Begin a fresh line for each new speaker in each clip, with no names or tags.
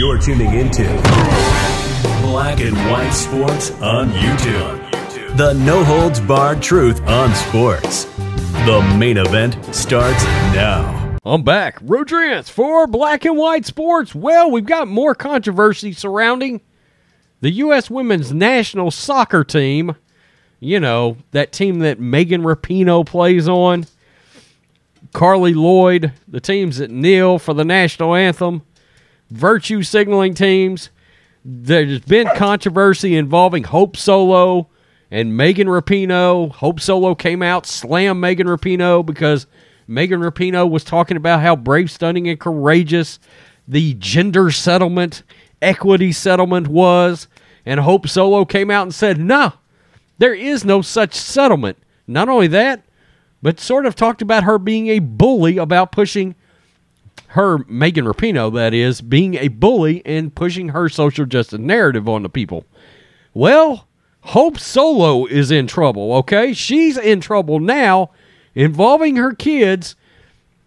You're tuning into Black and White Sports on YouTube. The no holds barred truth on sports. The main event starts now.
I'm back. Rodrance for Black and White Sports. Well, we've got more controversy surrounding the U.S. women's national soccer team. You know, that team that Megan Rapinoe plays on. Carli Lloyd, the teams that kneel for the national anthem, virtue signaling teams. There's been controversy involving Hope Solo and Megan Rapinoe. Hope Solo came out, slammed Megan Rapinoe because Megan Rapinoe was talking about how brave, stunning, and courageous the gender settlement, equity settlement was. And Hope Solo came out and said, no, there is no such settlement. Not only that, but sort of talked about her being a bully about pushing her, Megan Rapinoe, that is, being a bully and pushing her social justice narrative on the people. Well, Hope Solo is in trouble, okay? She's in trouble now involving her kids.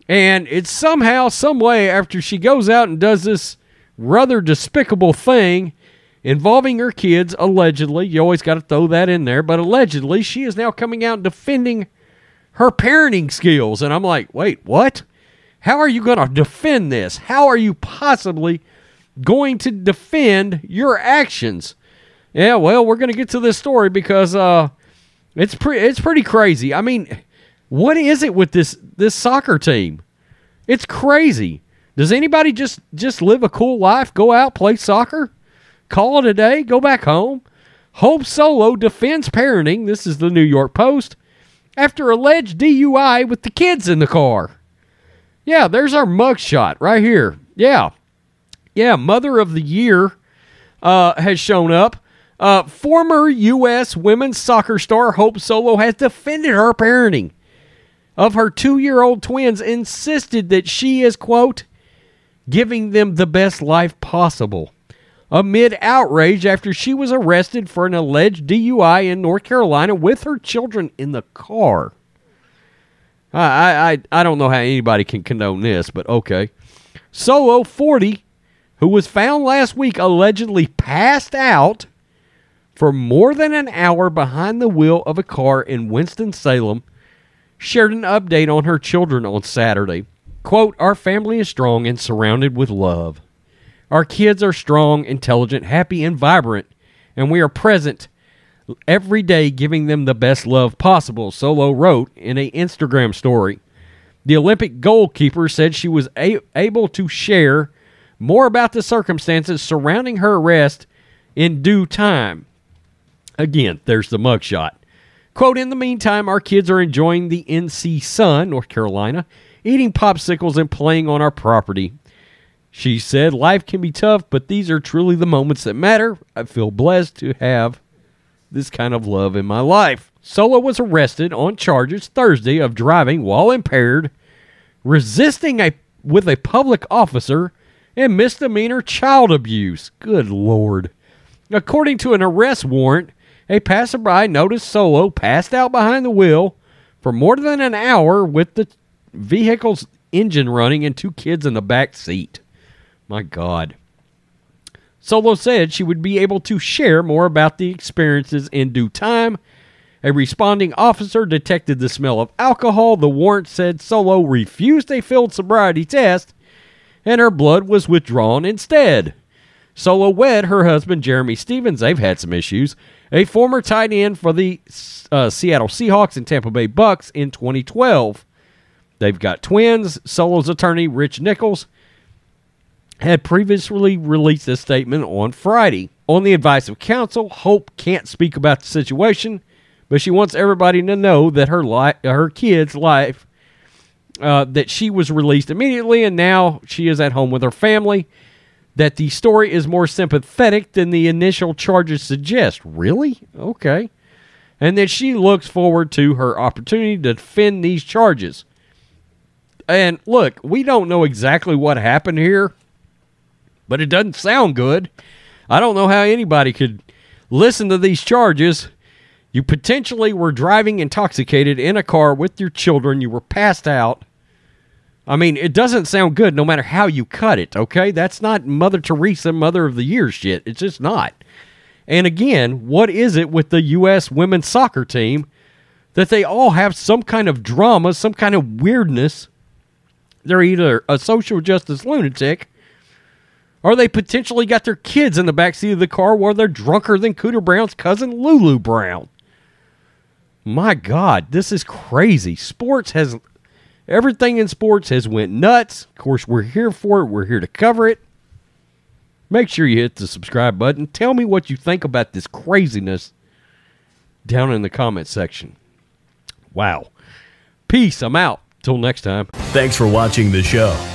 And it's somehow, some way, after she goes out and does this rather despicable thing involving her kids, allegedly, you always got to throw that in there, but allegedly, she is now coming out defending her parenting skills. And I'm like, wait, what? How are you going to defend this? How are you possibly going to defend your actions? Yeah, well, we're going to get to this story because uh, it's pretty it's pretty crazy. I mean, what is it with this this soccer team? It's crazy. Does anybody just just live a cool life, go out, play soccer, call it a day, go back home? Hope Solo defends parenting. This is the New York Post after alleged DUI with the kids in the car. Yeah, there's our mugshot right here. Yeah. Yeah, Mother of the Year uh, has shown up. Uh, former U.S. women's soccer star Hope Solo has defended her parenting of her two year old twins, insisted that she is, quote, giving them the best life possible. Amid outrage after she was arrested for an alleged DUI in North Carolina with her children in the car. I, I, I don't know how anybody can condone this, but okay. Solo 40, who was found last week allegedly passed out for more than an hour behind the wheel of a car in Winston-Salem, shared an update on her children on Saturday. Quote, Our family is strong and surrounded with love. Our kids are strong, intelligent, happy, and vibrant, and we are present every day giving them the best love possible, Solo wrote in a Instagram story. The Olympic goalkeeper said she was a- able to share more about the circumstances surrounding her arrest in due time. Again, there's the mugshot. Quote, in the meantime, our kids are enjoying the NC Sun, North Carolina, eating popsicles and playing on our property. She said, Life can be tough, but these are truly the moments that matter. I feel blessed to have this kind of love in my life. Solo was arrested on charges Thursday of driving while impaired, resisting a with a public officer, and misdemeanor child abuse. Good lord. According to an arrest warrant, a passerby noticed Solo passed out behind the wheel for more than an hour with the vehicle's engine running and two kids in the back seat. My God. Solo said she would be able to share more about the experiences in due time. A responding officer detected the smell of alcohol. The warrant said Solo refused a field sobriety test and her blood was withdrawn instead. Solo wed her husband, Jerramy Stevens. They've had some issues. A former tight end for the uh, Seattle Seahawks and Tampa Bay Bucks in 2012. They've got twins. Solo's attorney, Rich Nichols, had previously released a statement on Friday. On the advice of counsel, Hope can't speak about the situation, but she wants everybody to know that her li- her kid's life uh, that she was released immediately and now she is at home with her family. That the story is more sympathetic than the initial charges suggest. Really? Okay. And that she looks forward to her opportunity to defend these charges. And look, we don't know exactly what happened here but it doesn't sound good. I don't know how anybody could listen to these charges. You potentially were driving intoxicated in a car with your children. You were passed out. I mean, it doesn't sound good no matter how you cut it, okay? That's not Mother Teresa, Mother of the Year shit. It's just not. And again, what is it with the U.S. women's soccer team that they all have some kind of drama, some kind of weirdness? They're either a social justice lunatic or they potentially got their kids in the backseat of the car while they're drunker than Cooter Brown's cousin Lulu Brown. My God, this is crazy. Sports has everything in sports has went nuts. Of course, we're here for it. We're here to cover it. Make sure you hit the subscribe button. Tell me what you think about this craziness down in the comment section. Wow. Peace. I'm out. Till next time.
Thanks for watching the show.